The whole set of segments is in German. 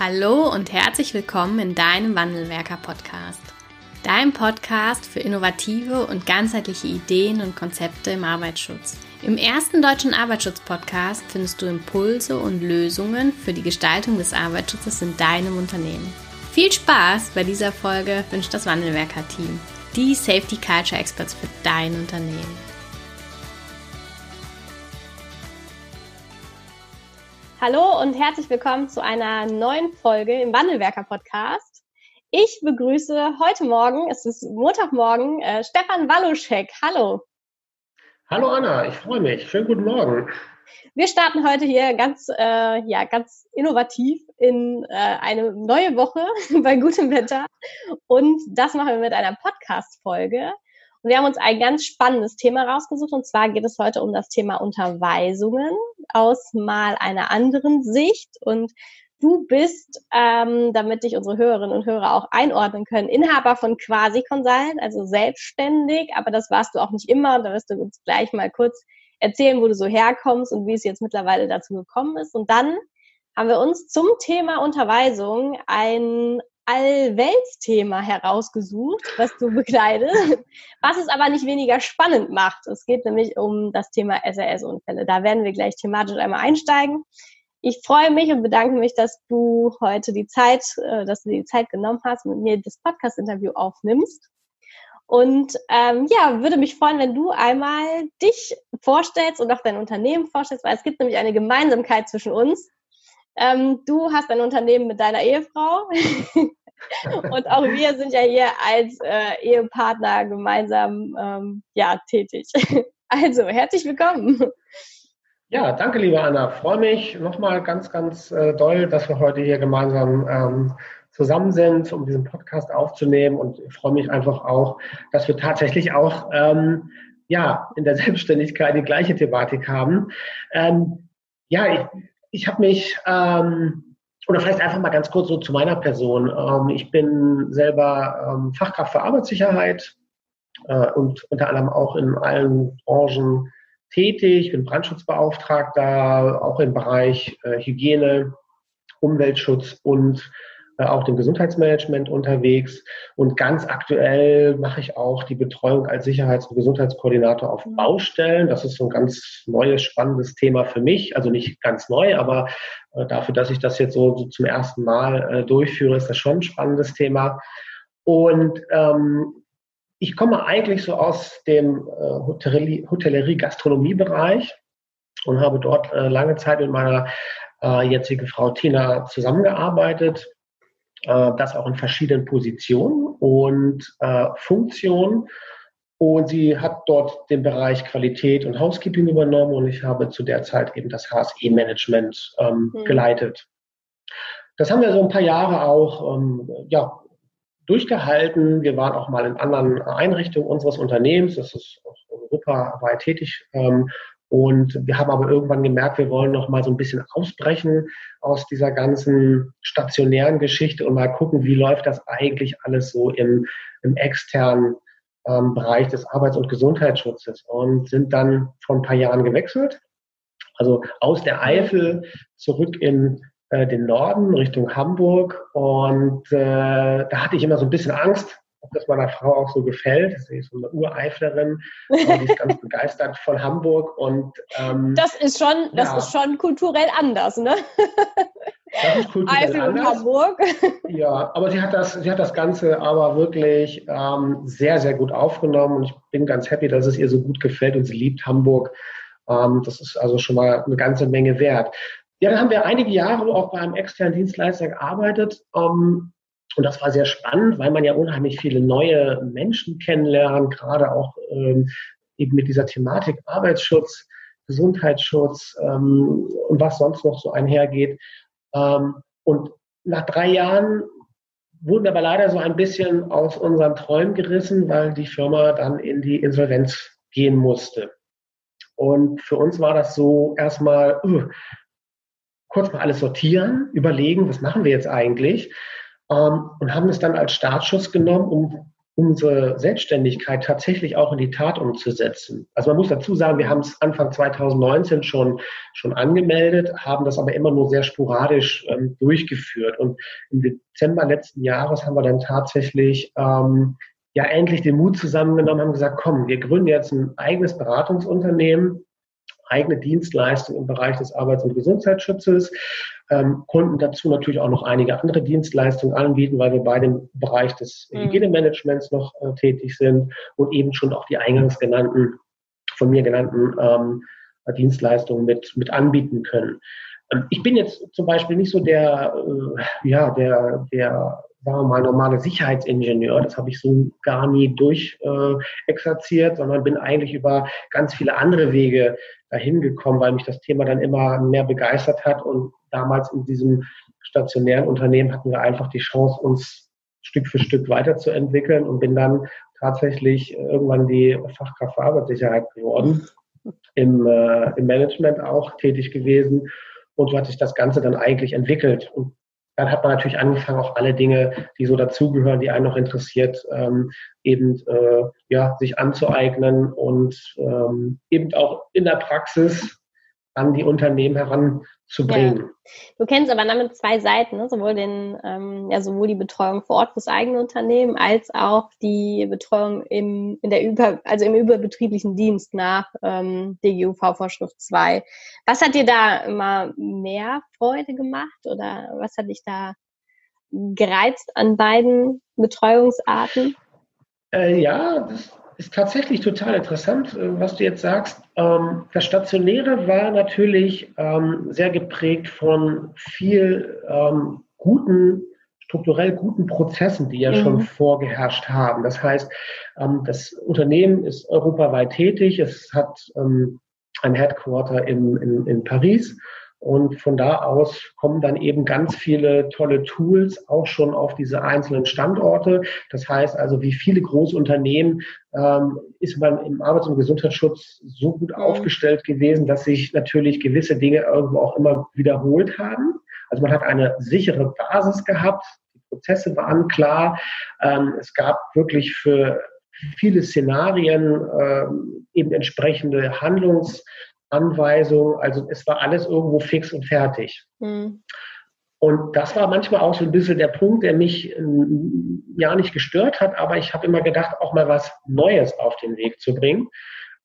Hallo und herzlich willkommen in deinem Wandelwerker-Podcast. Dein Podcast für innovative und ganzheitliche Ideen und Konzepte im Arbeitsschutz. Im ersten deutschen Arbeitsschutz-Podcast findest du Impulse und Lösungen für die Gestaltung des Arbeitsschutzes in deinem Unternehmen. Viel Spaß bei dieser Folge wünscht das Wandelwerker-Team, die Safety Culture Experts für dein Unternehmen. Hallo und herzlich willkommen zu einer neuen Folge im Wandelwerker Podcast. Ich begrüße heute Morgen, es ist Montagmorgen, äh, Stefan Waluschek. Hallo. Hallo Anna, ich freue mich. Schönen guten Morgen. Wir starten heute hier ganz, äh, ja, ganz innovativ in äh, eine neue Woche bei gutem Wetter. Und das machen wir mit einer Podcast-Folge. Und wir haben uns ein ganz spannendes Thema rausgesucht. Und zwar geht es heute um das Thema Unterweisungen aus mal einer anderen Sicht. Und du bist, ähm, damit dich unsere Hörerinnen und Hörer auch einordnen können, Inhaber von Quasi Consult, also selbstständig. Aber das warst du auch nicht immer. Da wirst du uns gleich mal kurz erzählen, wo du so herkommst und wie es jetzt mittlerweile dazu gekommen ist. Und dann haben wir uns zum Thema Unterweisung ein Allweltsthema herausgesucht, was du begleitest, was es aber nicht weniger spannend macht. Es geht nämlich um das Thema SRS-Unfälle. Da werden wir gleich thematisch einmal einsteigen. Ich freue mich und bedanke mich, dass du heute die Zeit, äh, dass du die Zeit genommen hast, mit mir das Podcast-Interview aufnimmst. Und ähm, ja, würde mich freuen, wenn du einmal dich vorstellst und auch dein Unternehmen vorstellst, weil es gibt nämlich eine Gemeinsamkeit zwischen uns. Ähm, du hast ein Unternehmen mit deiner Ehefrau und auch wir sind ja hier als äh, Ehepartner gemeinsam ähm, ja, tätig. Also, herzlich willkommen. Ja, danke, liebe Anna. Freue mich nochmal ganz, ganz äh, doll, dass wir heute hier gemeinsam ähm, zusammen sind, um diesen Podcast aufzunehmen. Und ich freue mich einfach auch, dass wir tatsächlich auch ähm, ja, in der Selbstständigkeit die gleiche Thematik haben. Ähm, ja, ich, ich habe mich, ähm, oder vielleicht einfach mal ganz kurz so zu meiner Person. Ähm, ich bin selber ähm, Fachkraft für Arbeitssicherheit äh, und unter anderem auch in allen Branchen tätig, bin Brandschutzbeauftragter, auch im Bereich äh, Hygiene, Umweltschutz und auch dem Gesundheitsmanagement unterwegs. Und ganz aktuell mache ich auch die Betreuung als Sicherheits- und Gesundheitskoordinator auf mhm. Baustellen. Das ist so ein ganz neues, spannendes Thema für mich. Also nicht ganz neu, aber äh, dafür, dass ich das jetzt so, so zum ersten Mal äh, durchführe, ist das schon ein spannendes Thema. Und ähm, ich komme eigentlich so aus dem äh, Hotellerie-Gastronomie-Bereich und habe dort äh, lange Zeit mit meiner äh, jetzigen Frau Tina zusammengearbeitet äh, das auch in verschiedenen Positionen und äh, Funktionen. Und sie hat dort den Bereich Qualität und Housekeeping übernommen und ich habe zu der Zeit eben das HSE-Management ähm, mhm. geleitet. Das haben wir so ein paar Jahre auch ähm, ja, durchgehalten. Wir waren auch mal in anderen Einrichtungen unseres Unternehmens, das ist auch europaweit tätig ähm, und wir haben aber irgendwann gemerkt, wir wollen noch mal so ein bisschen ausbrechen aus dieser ganzen stationären Geschichte und mal gucken, wie läuft das eigentlich alles so im, im externen ähm, Bereich des Arbeits- und Gesundheitsschutzes und sind dann vor ein paar Jahren gewechselt. Also aus der Eifel zurück in äh, den Norden Richtung Hamburg und äh, da hatte ich immer so ein bisschen Angst, ob das meiner Frau auch so gefällt. Sie ist so eine Ureiflerin, die ist ganz begeistert von Hamburg und ähm, das ist schon, das ja. ist schon kulturell anders, ne? Das ist kulturell Eifel anders. und Hamburg. Ja, aber sie hat das, sie hat das Ganze aber wirklich ähm, sehr, sehr gut aufgenommen und ich bin ganz happy, dass es ihr so gut gefällt und sie liebt Hamburg. Ähm, das ist also schon mal eine ganze Menge wert. Ja, dann haben wir einige Jahre auch bei einem externen Dienstleister gearbeitet. Ähm, und das war sehr spannend, weil man ja unheimlich viele neue Menschen kennenlernt, gerade auch ähm, eben mit dieser Thematik Arbeitsschutz, Gesundheitsschutz ähm, und was sonst noch so einhergeht. Ähm, und nach drei Jahren wurden wir aber leider so ein bisschen aus unseren Träumen gerissen, weil die Firma dann in die Insolvenz gehen musste. Und für uns war das so erstmal uh, kurz mal alles sortieren, überlegen, was machen wir jetzt eigentlich? Ähm, und haben es dann als Startschuss genommen, um unsere Selbstständigkeit tatsächlich auch in die Tat umzusetzen. Also man muss dazu sagen, wir haben es Anfang 2019 schon, schon angemeldet, haben das aber immer nur sehr sporadisch ähm, durchgeführt. Und im Dezember letzten Jahres haben wir dann tatsächlich ähm, ja endlich den Mut zusammengenommen, haben gesagt, komm, wir gründen jetzt ein eigenes Beratungsunternehmen, eigene Dienstleistung im Bereich des Arbeits- und Gesundheitsschutzes, ähm, konnten dazu natürlich auch noch einige andere Dienstleistungen anbieten, weil wir bei dem Bereich des mhm. Hygienemanagements noch äh, tätig sind und eben schon auch die eingangs genannten, von mir genannten ähm, Dienstleistungen mit, mit anbieten können. Ähm, ich bin jetzt zum Beispiel nicht so der, äh, ja, der, der sagen wir mal, normale Sicherheitsingenieur. Das habe ich so gar nie durch äh, sondern bin eigentlich über ganz viele andere Wege dahin gekommen, weil mich das Thema dann immer mehr begeistert hat. Und damals in diesem stationären Unternehmen hatten wir einfach die Chance, uns Stück für Stück weiterzuentwickeln und bin dann tatsächlich irgendwann die Fachkraft für Arbeitssicherheit geworden, im, äh, im Management auch tätig gewesen. Und so hat sich das Ganze dann eigentlich entwickelt. Und dann hat man natürlich angefangen, auch alle Dinge, die so dazugehören, die einen noch interessiert, ähm, eben äh, ja, sich anzueignen und ähm, eben auch in der Praxis an die Unternehmen heranzubringen. Ja. Du kennst aber damit zwei Seiten, ne? sowohl den, ähm, ja, sowohl die Betreuung vor Ort fürs eigene Unternehmen als auch die Betreuung im, in der über, also im überbetrieblichen Dienst nach ähm, DGUV-Vorschrift 2. Was hat dir da immer mehr Freude gemacht oder was hat dich da gereizt an beiden Betreuungsarten? Äh, ja, das ist tatsächlich total interessant, äh, was du jetzt sagst. Ähm, das Stationäre war natürlich ähm, sehr geprägt von viel ähm, guten, strukturell guten Prozessen, die ja mhm. schon vorgeherrscht haben. Das heißt, das Unternehmen ist europaweit tätig. Es hat ein Headquarter in, in, in Paris und von da aus kommen dann eben ganz viele tolle Tools auch schon auf diese einzelnen Standorte. Das heißt also, wie viele Großunternehmen ähm, ist man im Arbeits- und Gesundheitsschutz so gut mhm. aufgestellt gewesen, dass sich natürlich gewisse Dinge irgendwo auch immer wiederholt haben. Also man hat eine sichere Basis gehabt. Die Prozesse waren klar. Ähm, es gab wirklich für viele Szenarien ähm, eben entsprechende Handlungs Anweisung. Also es war alles irgendwo fix und fertig. Mhm. Und das war manchmal auch so ein bisschen der Punkt, der mich ähm, ja nicht gestört hat, aber ich habe immer gedacht, auch mal was Neues auf den Weg zu bringen.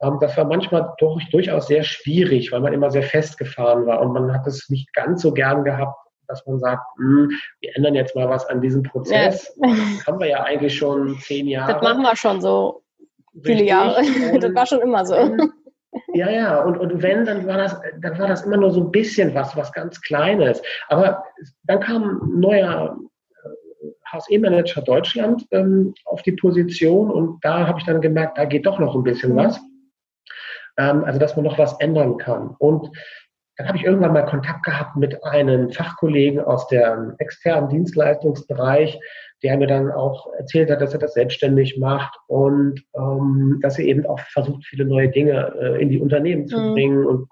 Ähm, das war manchmal durch, durchaus sehr schwierig, weil man immer sehr festgefahren war und man hat es nicht ganz so gern gehabt, dass man sagt, hm, wir ändern jetzt mal was an diesem Prozess. Ja. Das haben wir ja eigentlich schon zehn Jahre. Das machen wir schon so viele. Jahre. das war schon immer so. Ja, ja, und, und wenn, dann war, das, dann war das immer nur so ein bisschen was, was ganz Kleines. Aber dann kam ein neuer HSE-Manager Deutschland ähm, auf die Position und da habe ich dann gemerkt, da geht doch noch ein bisschen was. Ähm, also, dass man noch was ändern kann. Und dann habe ich irgendwann mal Kontakt gehabt mit einem Fachkollegen aus dem externen Dienstleistungsbereich, der mir dann auch erzählt hat, dass er das selbstständig macht und ähm, dass er eben auch versucht, viele neue Dinge äh, in die Unternehmen zu mhm. bringen. Und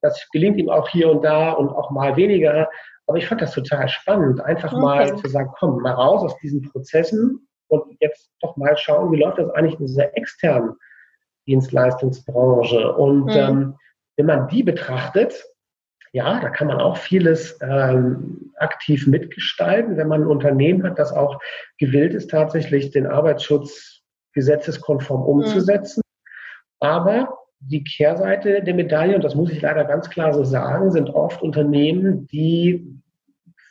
das gelingt ihm auch hier und da und auch mal weniger. Aber ich fand das total spannend, einfach okay. mal zu sagen, komm, mal raus aus diesen Prozessen und jetzt doch mal schauen, wie läuft das eigentlich in dieser externen Dienstleistungsbranche. Und mhm. ähm, wenn man die betrachtet, ja, da kann man auch vieles ähm, aktiv mitgestalten, wenn man ein Unternehmen hat, das auch gewillt ist, tatsächlich den Arbeitsschutz gesetzeskonform umzusetzen. Mhm. Aber die Kehrseite der Medaille, und das muss ich leider ganz klar so sagen, sind oft Unternehmen, die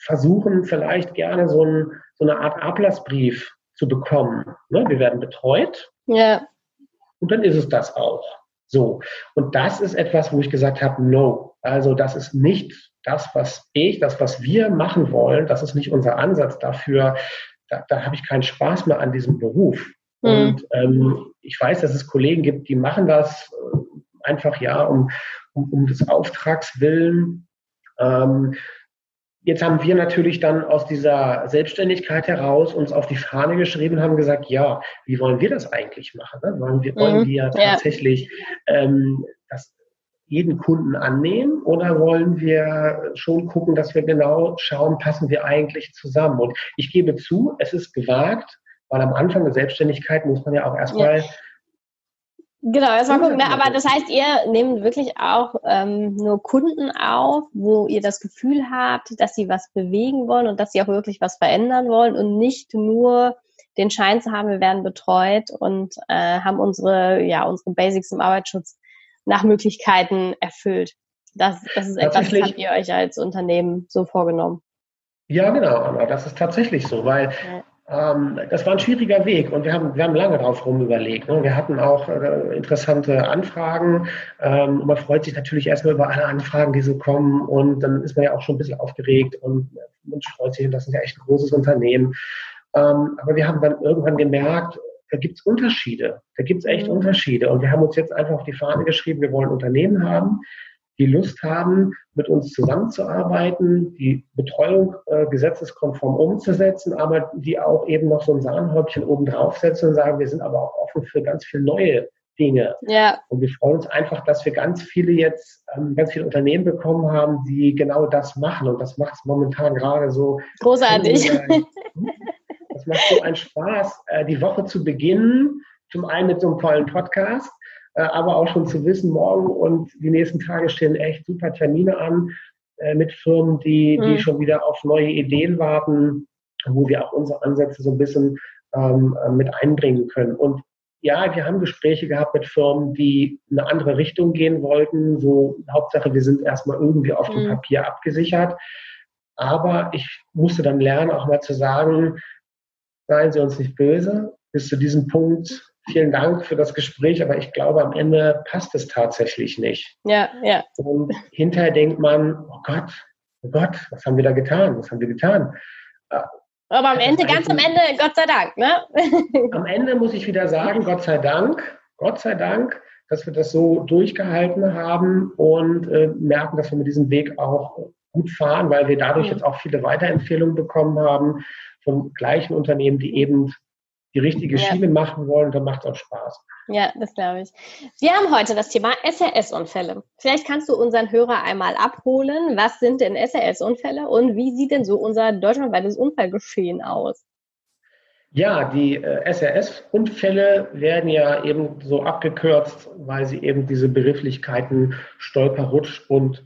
versuchen vielleicht gerne so, ein, so eine Art Ablassbrief zu bekommen. Ne? Wir werden betreut. Ja. Und dann ist es das auch. So. Und das ist etwas, wo ich gesagt habe, no. Also das ist nicht das, was ich, das, was wir machen wollen. Das ist nicht unser Ansatz dafür. Da, da habe ich keinen Spaß mehr an diesem Beruf. Mhm. Und ähm, ich weiß, dass es Kollegen gibt, die machen das äh, einfach ja um, um, um des Auftrags willen. Ähm, Jetzt haben wir natürlich dann aus dieser Selbstständigkeit heraus uns auf die Fahne geschrieben und haben gesagt, ja, wie wollen wir das eigentlich machen? Ne? Wollen, wir, wollen mhm. wir tatsächlich ähm, das jeden Kunden annehmen oder wollen wir schon gucken, dass wir genau schauen, passen wir eigentlich zusammen? Und ich gebe zu, es ist gewagt, Weil am Anfang der Selbstständigkeit muss man ja auch erstmal ja. Genau, erstmal gucken. Ne? Aber das heißt, ihr nehmt wirklich auch ähm, nur Kunden auf, wo ihr das Gefühl habt, dass sie was bewegen wollen und dass sie auch wirklich was verändern wollen und nicht nur den Schein zu haben, wir werden betreut und äh, haben unsere, ja, unsere Basics im Arbeitsschutz nach Möglichkeiten erfüllt. Das, das ist etwas, das habt ihr euch als Unternehmen so vorgenommen. Ja, genau, Anna, das ist tatsächlich so, weil ja. Ähm, das war ein schwieriger Weg und wir haben, wir haben lange drauf rumüberlegt. Ne? Wir hatten auch äh, interessante Anfragen ähm, und man freut sich natürlich erstmal über alle Anfragen, die so kommen und dann ist man ja auch schon ein bisschen aufgeregt und man freut sich, das ist ja echt ein großes Unternehmen. Ähm, aber wir haben dann irgendwann gemerkt, da gibt es Unterschiede. Da gibt es echt mhm. Unterschiede. Und wir haben uns jetzt einfach auf die Fahne geschrieben, wir wollen Unternehmen haben, die Lust haben, mit uns zusammenzuarbeiten, die Betreuung äh, gesetzeskonform umzusetzen, aber die auch eben noch so ein Sahnhäubchen oben draufsetzen und sagen, wir sind aber auch offen für ganz viele neue Dinge. Ja. Und wir freuen uns einfach, dass wir ganz viele jetzt, ähm, ganz viele Unternehmen bekommen haben, die genau das machen. Und das macht es momentan gerade so. Großartig. Das macht so einen Spaß, äh, die Woche zu beginnen. Zum einen mit so einem tollen Podcast aber auch schon zu wissen, morgen und die nächsten Tage stehen echt super Termine an äh, mit Firmen, die, die mhm. schon wieder auf neue Ideen warten, wo wir auch unsere Ansätze so ein bisschen ähm, äh, mit einbringen können. Und ja, wir haben Gespräche gehabt mit Firmen, die eine andere Richtung gehen wollten. So, Hauptsache, wir sind erstmal irgendwie auf dem mhm. Papier abgesichert. Aber ich musste dann lernen, auch mal zu sagen, seien Sie uns nicht böse. Bis zu diesem Punkt vielen Dank für das Gespräch, aber ich glaube, am Ende passt es tatsächlich nicht. Ja, ja. Und hinterher denkt man, oh Gott, oh Gott, was haben wir da getan? Was haben wir getan? Aber am Ende, ganz am Ende, Gott sei Dank, ne? am Ende muss ich wieder sagen, Gott sei Dank, Gott sei Dank, dass wir das so durchgehalten haben und äh, merken, dass wir mit diesem Weg auch gut fahren, weil wir dadurch mhm. jetzt auch viele Weiterempfehlungen bekommen haben von gleichen Unternehmen, die eben die richtige ja. Schiene machen wollen, dann macht es auch Spaß. Ja, das glaube ich. Wir haben heute das Thema SRS-Unfälle. Vielleicht kannst du unseren Hörer einmal abholen. Was sind denn SRS-Unfälle und wie sieht denn so unser deutschlandweites Unfallgeschehen aus? Ja, die äh, SRS-Unfälle werden ja eben so abgekürzt, weil sie eben diese Begrifflichkeiten Stolper, Rutsch und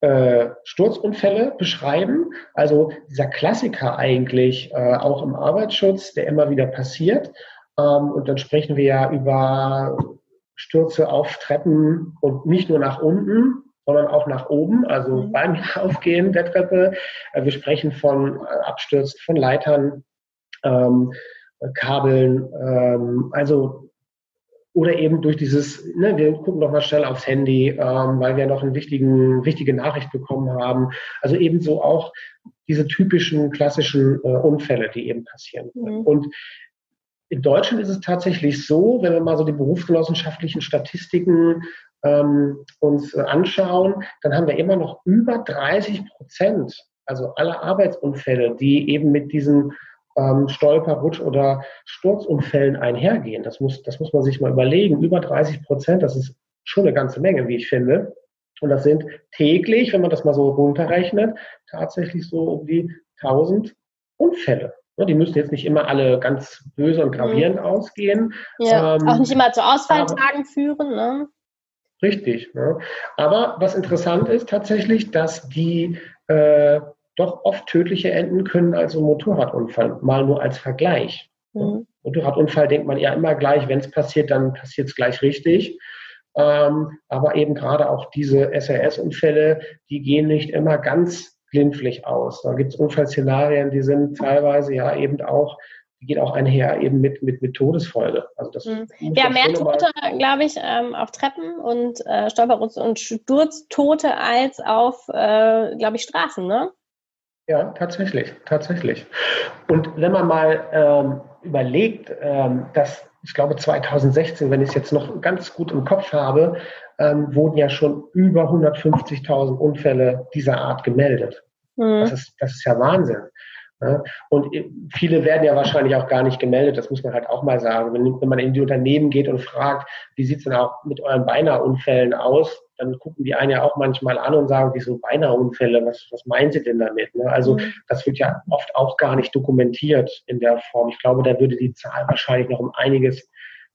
äh, Sturzunfälle beschreiben. Also dieser Klassiker eigentlich äh, auch im Arbeitsschutz, der immer wieder passiert. Ähm, und dann sprechen wir ja über Stürze auf Treppen und nicht nur nach unten, sondern auch nach oben, also mhm. beim Aufgehen der Treppe. Äh, wir sprechen von Abstürzen von Leitern, ähm, Kabeln, ähm, also oder eben durch dieses, ne, wir gucken noch mal schnell aufs Handy, ähm, weil wir noch eine wichtige Nachricht bekommen haben. Also ebenso auch diese typischen klassischen äh, Unfälle, die eben passieren. Mhm. Und in Deutschland ist es tatsächlich so, wenn wir mal so die berufsgenossenschaftlichen Statistiken ähm, uns äh, anschauen, dann haben wir immer noch über 30 Prozent, also alle Arbeitsunfälle, die eben mit diesen ähm, Stolper, Rutsch- oder Sturzunfällen einhergehen. Das muss, das muss man sich mal überlegen. Über 30 Prozent, das ist schon eine ganze Menge, wie ich finde. Und das sind täglich, wenn man das mal so runterrechnet, tatsächlich so um die 1000 Unfälle. Die müssen jetzt nicht immer alle ganz böse und gravierend mhm. ausgehen. Ja, ähm, auch nicht immer zu Ausfalltagen führen. Ne? Richtig. Ne? Aber was interessant ist tatsächlich, dass die äh, doch oft tödliche enden können als ein Motorradunfall, mal nur als Vergleich. Mhm. Motorradunfall denkt man ja immer gleich, wenn es passiert, dann passiert es gleich richtig. Ähm, aber eben gerade auch diese SRS-Unfälle, die gehen nicht immer ganz glimpflich aus. Da gibt es Unfallszenarien, die sind teilweise ja eben auch die geht auch einher eben mit, mit, mit Todesfolge. Also das mhm. Wir haben mehr Tote, glaube ich, ähm, auf Treppen und äh, Stolper- und Sturztote als auf, äh, glaube ich, Straßen, ne? Ja, tatsächlich, tatsächlich. Und wenn man mal ähm, überlegt, ähm, dass ich glaube 2016, wenn ich es jetzt noch ganz gut im Kopf habe, ähm, wurden ja schon über 150.000 Unfälle dieser Art gemeldet. Mhm. Das, ist, das ist ja Wahnsinn. Ne? Und viele werden ja wahrscheinlich auch gar nicht gemeldet, das muss man halt auch mal sagen. Wenn, wenn man in die Unternehmen geht und fragt, wie sieht es denn auch mit euren Beinahe-Unfällen aus, dann gucken die einen ja auch manchmal an und sagen, wieso beinahe Unfälle, was, was meinen sie denn damit? Ne? Also mhm. das wird ja oft auch gar nicht dokumentiert in der Form. Ich glaube, da würde die Zahl wahrscheinlich noch um einiges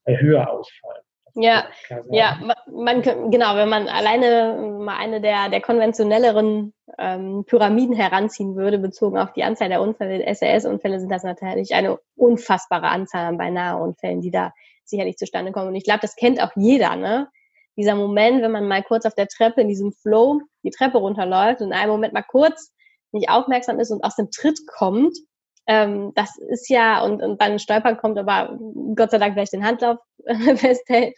äh, höher ausfallen. Ja, ja, man, genau, wenn man alleine mal eine der, der konventionelleren ähm, Pyramiden heranziehen würde, bezogen auf die Anzahl der Unfälle, SAS-Unfälle, sind das natürlich eine unfassbare Anzahl an beinahe Unfällen, die da sicherlich zustande kommen. Und ich glaube, das kennt auch jeder, ne? Dieser Moment, wenn man mal kurz auf der Treppe in diesem Flow die Treppe runterläuft und in einem Moment mal kurz nicht aufmerksam ist und aus dem Tritt kommt ähm, das ist ja, und, und dann Stolpern kommt, aber Gott sei Dank gleich den Handlauf festhält.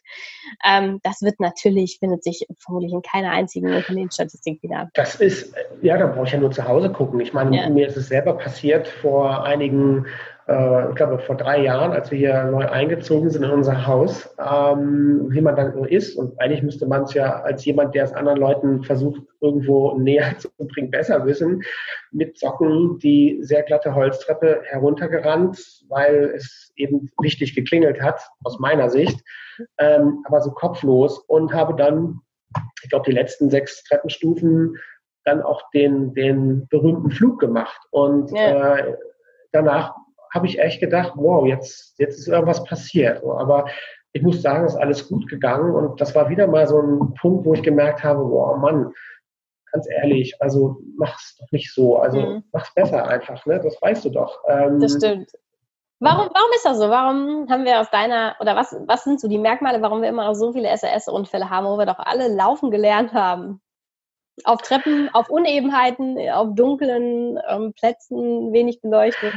Ähm, das wird natürlich, findet sich vermutlich in keiner einzigen Unternehmensstatistik wieder. Das ist, ja, da brauche ich ja nur zu Hause gucken. Ich meine, ja. mir ist es selber passiert vor einigen äh, ich glaube, vor drei Jahren, als wir hier neu eingezogen sind in unser Haus, ähm, wie man dann so ist. Und eigentlich müsste man es ja als jemand, der es anderen Leuten versucht, irgendwo näher zu bringen, besser wissen, mit Socken die sehr glatte Holztreppe heruntergerannt, weil es eben wichtig geklingelt hat, aus meiner Sicht, ähm, aber so kopflos und habe dann, ich glaube, die letzten sechs Treppenstufen dann auch den, den berühmten Flug gemacht. Und ja. äh, danach habe ich echt gedacht, wow, jetzt, jetzt ist irgendwas passiert. Aber ich muss sagen, es ist alles gut gegangen und das war wieder mal so ein Punkt, wo ich gemerkt habe, wow, Mann, ganz ehrlich, also mach's doch nicht so. Also mhm. mach's besser einfach, ne? Das weißt du doch. Ähm, das stimmt. Warum, warum ist das so? Warum haben wir aus deiner, oder was, was sind so die Merkmale, warum wir immer noch so viele SAS-Unfälle haben, wo wir doch alle laufen gelernt haben? Auf Treppen, auf Unebenheiten, auf dunklen ähm, Plätzen, wenig beleuchtet.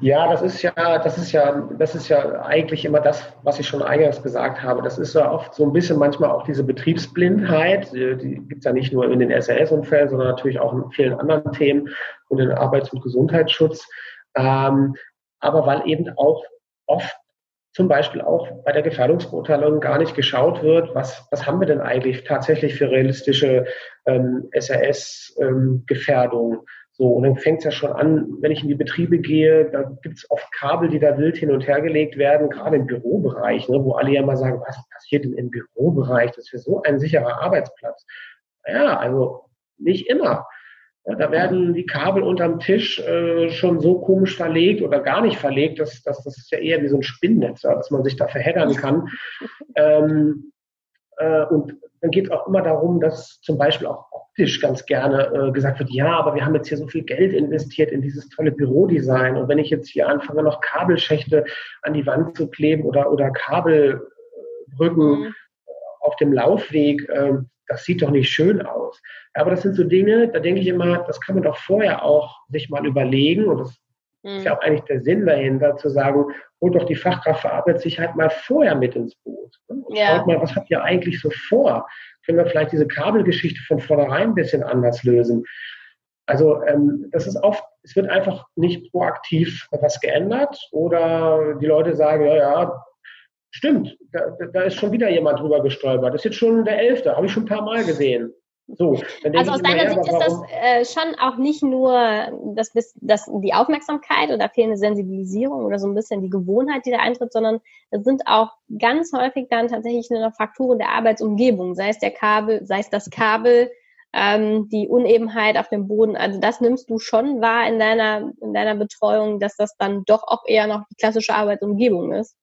Ja, das ist ja, das ist ja, das ist ja eigentlich immer das, was ich schon eingangs gesagt habe. Das ist ja oft so ein bisschen manchmal auch diese Betriebsblindheit. Die gibt es ja nicht nur in den SAS-Unfällen, sondern natürlich auch in vielen anderen Themen und in Arbeits- und Gesundheitsschutz. Ähm, aber weil eben auch oft zum Beispiel auch bei der Gefährdungsbeurteilung gar nicht geschaut wird, was, was haben wir denn eigentlich tatsächlich für realistische ähm, SAS-Gefährdungen. Ähm, so, und dann fängt es ja schon an, wenn ich in die Betriebe gehe, da gibt es oft Kabel, die da wild hin und her gelegt werden, gerade im Bürobereich, ne, wo alle ja mal sagen, was passiert denn im Bürobereich? Das wäre so ein sicherer Arbeitsplatz. Ja, also nicht immer. Ja, da werden die Kabel unterm Tisch äh, schon so komisch verlegt oder gar nicht verlegt, dass, dass das ist ja eher wie so ein Spinnnetz, ja, dass man sich da verheddern kann. Ähm, äh, und dann geht es auch immer darum, dass zum Beispiel auch optisch ganz gerne äh, gesagt wird, ja, aber wir haben jetzt hier so viel Geld investiert in dieses tolle Bürodesign und wenn ich jetzt hier anfange, noch Kabelschächte an die Wand zu kleben oder, oder Kabelbrücken mhm. auf dem Laufweg, äh, das sieht doch nicht schön aus. Aber das sind so Dinge, da denke ich immer, das kann man doch vorher auch sich mal überlegen und das mhm. ist ja auch eigentlich der Sinn dahinter, zu sagen, holt doch die Fachkraft für Arbeitssicherheit mal vorher mit ins Boot. Ne? Ja. Schaut mal, was habt ihr eigentlich so vor? können wir vielleicht diese Kabelgeschichte von vornherein ein bisschen anders lösen. Also ähm, das ist oft, es wird einfach nicht proaktiv was geändert oder die Leute sagen, ja, ja, stimmt, da, da ist schon wieder jemand drüber gestolpert. Das ist jetzt schon der Elfte, habe ich schon ein paar Mal gesehen. So, also aus deiner Sicht ist das äh, schon auch nicht nur das, das, die Aufmerksamkeit oder fehlende Sensibilisierung oder so ein bisschen die Gewohnheit, die da eintritt, sondern es sind auch ganz häufig dann tatsächlich nur Faktoren der Arbeitsumgebung, sei es der Kabel, sei es das Kabel, ähm, die Unebenheit auf dem Boden. Also das nimmst du schon wahr in deiner, in deiner Betreuung, dass das dann doch auch eher noch die klassische Arbeitsumgebung ist.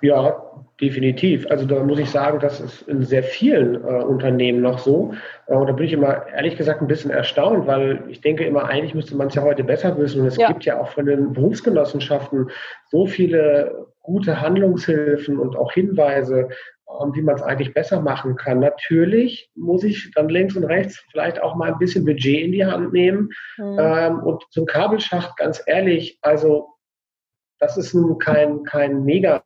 Ja, definitiv. Also da muss ich sagen, das ist in sehr vielen äh, Unternehmen noch so. Äh, und da bin ich immer ehrlich gesagt ein bisschen erstaunt, weil ich denke immer, eigentlich müsste man es ja heute besser wissen. Und es ja. gibt ja auch von den Berufsgenossenschaften so viele gute Handlungshilfen und auch Hinweise, ähm, wie man es eigentlich besser machen kann. Natürlich muss ich dann links und rechts vielleicht auch mal ein bisschen Budget in die Hand nehmen. Mhm. Ähm, und zum Kabelschacht, ganz ehrlich, also das ist nun kein, kein mega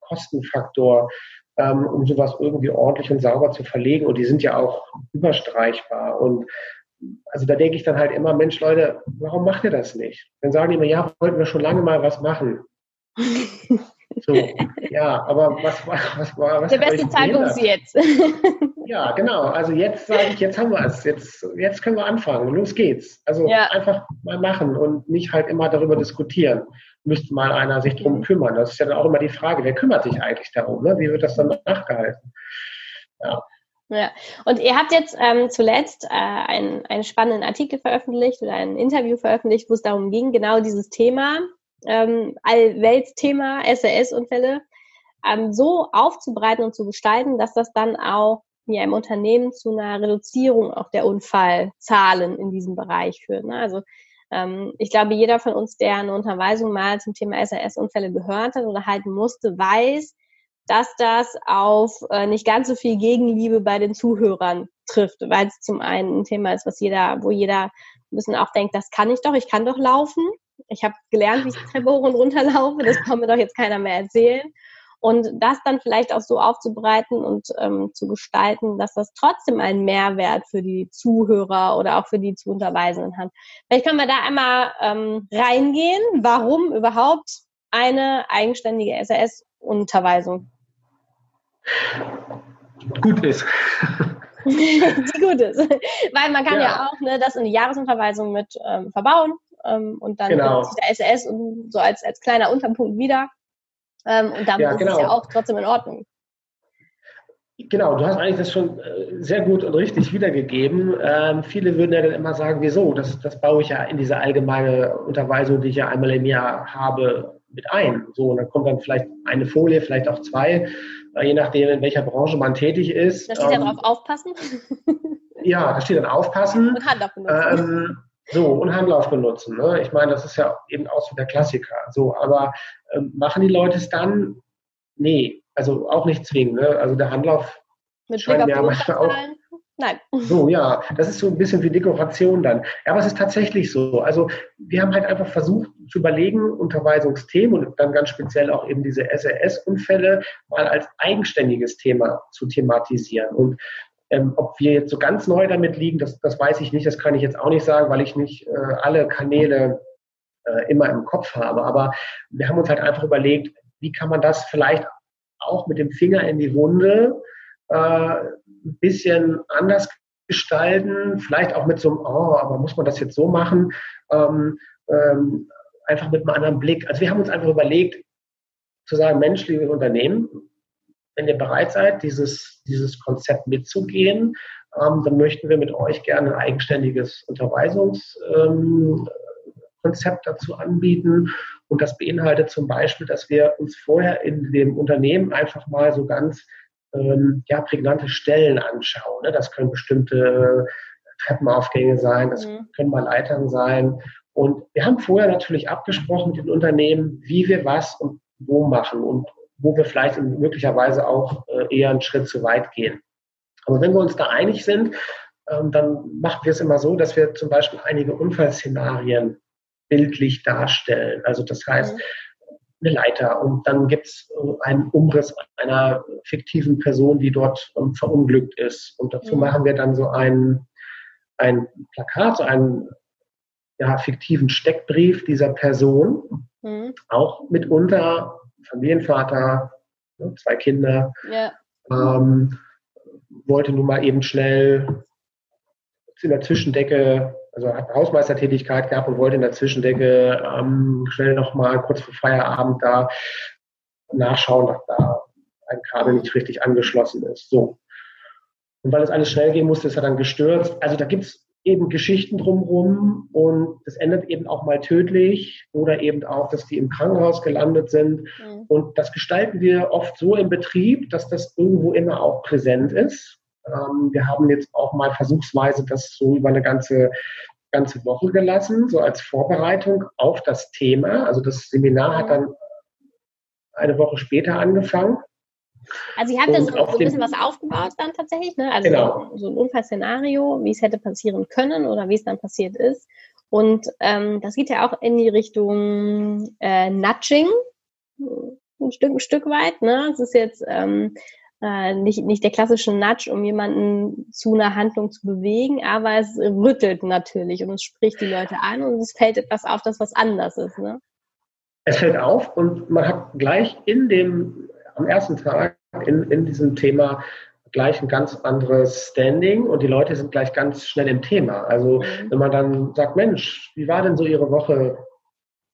Kostenfaktor, ähm, um sowas irgendwie ordentlich und sauber zu verlegen. Und die sind ja auch überstreichbar. Und also da denke ich dann halt immer, Mensch, Leute, warum macht ihr das nicht? Dann sagen die immer, ja, wollten wir schon lange mal was machen. So, ja, aber was war, was war, was Der beste Zeitpunkt ist jetzt. Ja, genau. Also jetzt sage ich, jetzt haben wir es. Jetzt, jetzt können wir anfangen. Los geht's. Also ja. einfach mal machen und nicht halt immer darüber diskutieren müsste mal einer sich drum kümmern. Das ist ja dann auch immer die Frage, wer kümmert sich eigentlich darum? Ne? Wie wird das dann nachgehalten? Ja. Ja, und ihr habt jetzt ähm, zuletzt äh, einen, einen spannenden Artikel veröffentlicht oder ein Interview veröffentlicht, wo es darum ging, genau dieses Thema, ähm, Allweltsthema SRS-Unfälle, ähm, so aufzubreiten und zu gestalten, dass das dann auch ja, im Unternehmen zu einer Reduzierung auch der Unfallzahlen in diesem Bereich führt. Ne? Also ich glaube, jeder von uns, der eine Unterweisung mal zum Thema SRS-Unfälle gehört hat oder halten musste, weiß, dass das auf äh, nicht ganz so viel Gegenliebe bei den Zuhörern trifft, weil es zum einen ein Thema ist, was jeder, wo jeder ein bisschen auch denkt, das kann ich doch, ich kann doch laufen. Ich habe gelernt, wie ich die Treppe hoch und runter laufe, das kann mir doch jetzt keiner mehr erzählen. Und das dann vielleicht auch so aufzubreiten und ähm, zu gestalten, dass das trotzdem einen Mehrwert für die Zuhörer oder auch für die zu Unterweisenden hat. Vielleicht können wir da einmal ähm, reingehen, warum überhaupt eine eigenständige SAS-Unterweisung gut ist. die gut ist. Weil man kann ja, ja auch ne, das in die Jahresunterweisung mit ähm, verbauen ähm, und dann genau. sich der und so als, als kleiner Unterpunkt wieder. Ähm, und dann ja, ist genau. es ja auch trotzdem in Ordnung. Genau, du hast eigentlich das schon äh, sehr gut und richtig wiedergegeben. Ähm, viele würden ja dann immer sagen, wieso? Das, das baue ich ja in diese allgemeine Unterweisung, die ich ja einmal im Jahr habe, mit ein. So, und dann kommt dann vielleicht eine Folie, vielleicht auch zwei, äh, je nachdem, in welcher Branche man tätig ist. Da steht ähm, ja drauf aufpassen. ja, da steht dann aufpassen. Und Handlauf benutzen. Ähm, so, und Handlauf benutzen. Ne? Ich meine, das ist ja eben auch so der Klassiker. So, aber ähm, machen die Leute es dann? Nee, also auch nicht zwingen. Ne? Also der Handlauf Mit scheint mir manchmal auch. Nein. So, ja, das ist so ein bisschen wie Dekoration dann. Ja, aber es ist tatsächlich so. Also wir haben halt einfach versucht zu überlegen, Unterweisungsthemen und dann ganz speziell auch eben diese SRS-Unfälle mal als eigenständiges Thema zu thematisieren. Und ähm, ob wir jetzt so ganz neu damit liegen, das, das weiß ich nicht, das kann ich jetzt auch nicht sagen, weil ich nicht äh, alle Kanäle äh, immer im Kopf habe. Aber wir haben uns halt einfach überlegt, wie kann man das vielleicht auch mit dem Finger in die Wunde äh, ein bisschen anders gestalten, vielleicht auch mit so einem, oh, aber muss man das jetzt so machen? Ähm, ähm, einfach mit einem anderen Blick. Also wir haben uns einfach überlegt, zu sagen, Mensch, liebe Unternehmen, wenn ihr bereit seid, dieses, dieses Konzept mitzugehen, ähm, dann möchten wir mit euch gerne ein eigenständiges Unterweisungskonzept ähm, dazu anbieten. Und das beinhaltet zum Beispiel, dass wir uns vorher in dem Unternehmen einfach mal so ganz ähm, ja, prägnante Stellen anschauen. Ne? Das können bestimmte Treppenaufgänge sein, das mhm. können mal Leitern sein. Und wir haben vorher natürlich abgesprochen mit den Unternehmen, wie wir was und wo machen und wo wir vielleicht möglicherweise auch äh, eher einen Schritt zu weit gehen. Aber wenn wir uns da einig sind, ähm, dann machen wir es immer so, dass wir zum Beispiel einige Unfallszenarien bildlich darstellen. Also das heißt, mhm eine Leiter und dann gibt es äh, einen Umriss einer fiktiven Person, die dort ähm, verunglückt ist. Und dazu mhm. machen wir dann so ein, ein Plakat, so einen ja, fiktiven Steckbrief dieser Person, mhm. auch mitunter Familienvater, ne, zwei Kinder, ja. ähm, wollte nun mal eben schnell in der Zwischendecke also hat eine Hausmeistertätigkeit gehabt und wollte in der Zwischendecke ähm, schnell nochmal kurz vor Feierabend da nachschauen, dass da ein Kabel nicht richtig angeschlossen ist. So. Und weil es alles schnell gehen musste, ist er dann gestürzt. Also da gibt es eben Geschichten drumherum und es endet eben auch mal tödlich oder eben auch, dass die im Krankenhaus gelandet sind. Mhm. Und das gestalten wir oft so im Betrieb, dass das irgendwo immer auch präsent ist. Ähm, wir haben jetzt auch mal versuchsweise das so über eine ganze ganze Woche gelassen, so als Vorbereitung auf das Thema. Also das Seminar hat dann eine Woche später angefangen. Also ihr habt da so, so ein bisschen was aufgebaut dann tatsächlich, ne? Also genau. so ein Unfallszenario, wie es hätte passieren können oder wie es dann passiert ist. Und ähm, das geht ja auch in die Richtung äh, Nudging, ein Stück, ein Stück weit. Ne? Es ist jetzt ähm, äh, nicht, nicht der klassische Nudge, um jemanden zu einer Handlung zu bewegen, aber es rüttelt natürlich und es spricht die Leute an und es fällt etwas auf, das was anders ist. Ne? Es fällt auf und man hat gleich in dem, am ersten Tag in, in diesem Thema gleich ein ganz anderes Standing und die Leute sind gleich ganz schnell im Thema. Also mhm. wenn man dann sagt, Mensch, wie war denn so Ihre Woche?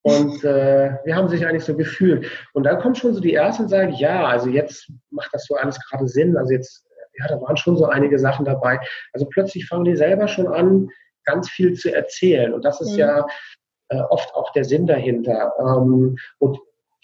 Und äh, wir haben sich eigentlich so gefühlt. Und dann kommt schon so die ersten und sagen, ja, also jetzt macht das so alles gerade Sinn. Also jetzt ja, da waren schon so einige Sachen dabei. Also plötzlich fangen die selber schon an, ganz viel zu erzählen. Und das ist mhm. ja äh, oft auch der Sinn dahinter. Ähm, und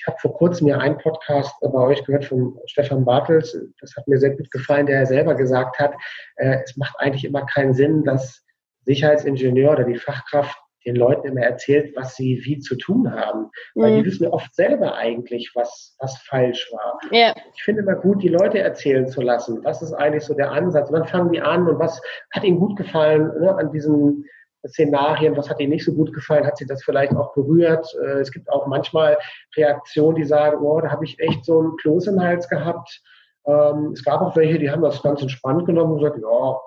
habe vor kurzem ja einen Podcast bei euch gehört von Stefan Bartels. Das hat mir sehr gut gefallen, der selber gesagt hat, äh, es macht eigentlich immer keinen Sinn, dass Sicherheitsingenieur oder die Fachkraft den Leuten immer erzählt, was sie wie zu tun haben. Weil mhm. die wissen oft selber eigentlich, was, was falsch war. Ja. Ich finde immer gut, die Leute erzählen zu lassen. Was ist eigentlich so der Ansatz? Und dann fangen die an und was hat ihnen gut gefallen ne, an diesen Szenarien, was hat ihnen nicht so gut gefallen, hat sie das vielleicht auch berührt. Äh, es gibt auch manchmal Reaktionen, die sagen, oh, da habe ich echt so einen Kloß im Hals gehabt. Ähm, es gab auch welche, die haben das ganz entspannt genommen und gesagt, ja,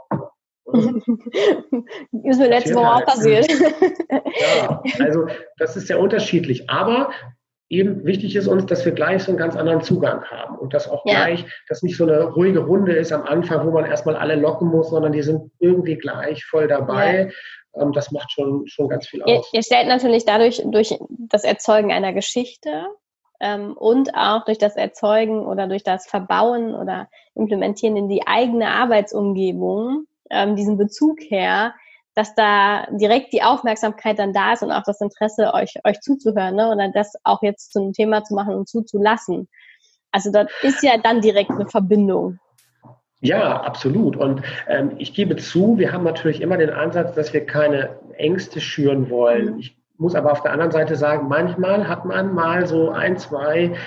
ist mir letzte Woche auch halt. passiert. Ja, also das ist sehr unterschiedlich. Aber eben wichtig ist uns, dass wir gleich so einen ganz anderen Zugang haben und dass auch ja. gleich, dass nicht so eine ruhige Runde ist am Anfang, wo man erstmal alle locken muss, sondern die sind irgendwie gleich voll dabei. Ja. Ähm, das macht schon, schon ganz viel aus. Ihr, ihr stellt natürlich dadurch durch das Erzeugen einer Geschichte ähm, und auch durch das Erzeugen oder durch das Verbauen oder Implementieren in die eigene Arbeitsumgebung ähm, diesen Bezug her, dass da direkt die Aufmerksamkeit dann da ist und auch das Interesse, euch, euch zuzuhören ne? oder das auch jetzt zum Thema zu machen und zuzulassen. Also dort ist ja dann direkt eine Verbindung. Ja, absolut. Und ähm, ich gebe zu, wir haben natürlich immer den Ansatz, dass wir keine Ängste schüren wollen. Mhm. Ich muss aber auf der anderen Seite sagen, manchmal hat man mal so ein, zwei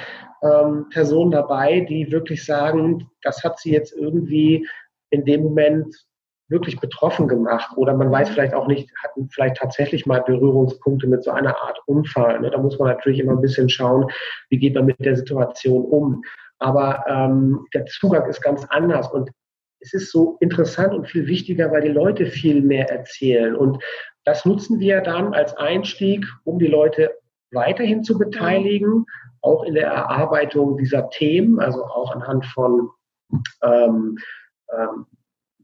ähm, Personen dabei, die wirklich sagen, das hat sie jetzt irgendwie in dem Moment wirklich betroffen gemacht oder man weiß vielleicht auch nicht, hatten vielleicht tatsächlich mal Berührungspunkte mit so einer Art Unfall. Ne? Da muss man natürlich immer ein bisschen schauen, wie geht man mit der Situation um. Aber ähm, der Zugang ist ganz anders und es ist so interessant und viel wichtiger, weil die Leute viel mehr erzählen. Und das nutzen wir dann als Einstieg, um die Leute weiterhin zu beteiligen, auch in der Erarbeitung dieser Themen, also auch anhand von ähm, ähm,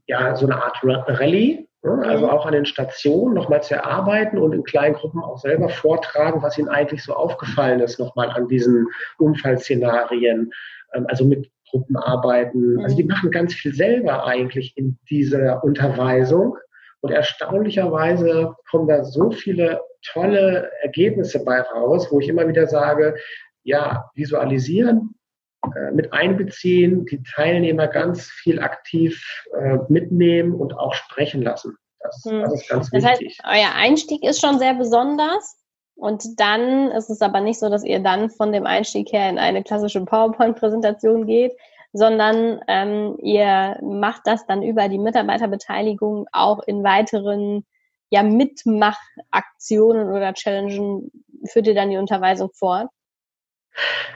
ja, so eine Art Rallye, ne? also mhm. auch an den Stationen nochmal zu erarbeiten und in kleinen Gruppen auch selber vortragen, was ihnen eigentlich so aufgefallen ist, nochmal an diesen Unfallszenarien, ähm, also mit Gruppen arbeiten. Also die mhm. machen ganz viel selber eigentlich in dieser Unterweisung. Und erstaunlicherweise kommen da so viele tolle Ergebnisse bei raus, wo ich immer wieder sage, ja, visualisieren mit einbeziehen, die Teilnehmer ganz viel aktiv äh, mitnehmen und auch sprechen lassen. Das, hm. das ist ganz wichtig. Das heißt, euer Einstieg ist schon sehr besonders. Und dann ist es aber nicht so, dass ihr dann von dem Einstieg her in eine klassische PowerPoint-Präsentation geht, sondern ähm, ihr macht das dann über die Mitarbeiterbeteiligung auch in weiteren ja, Mitmachaktionen oder Challenges, führt ihr dann die Unterweisung fort?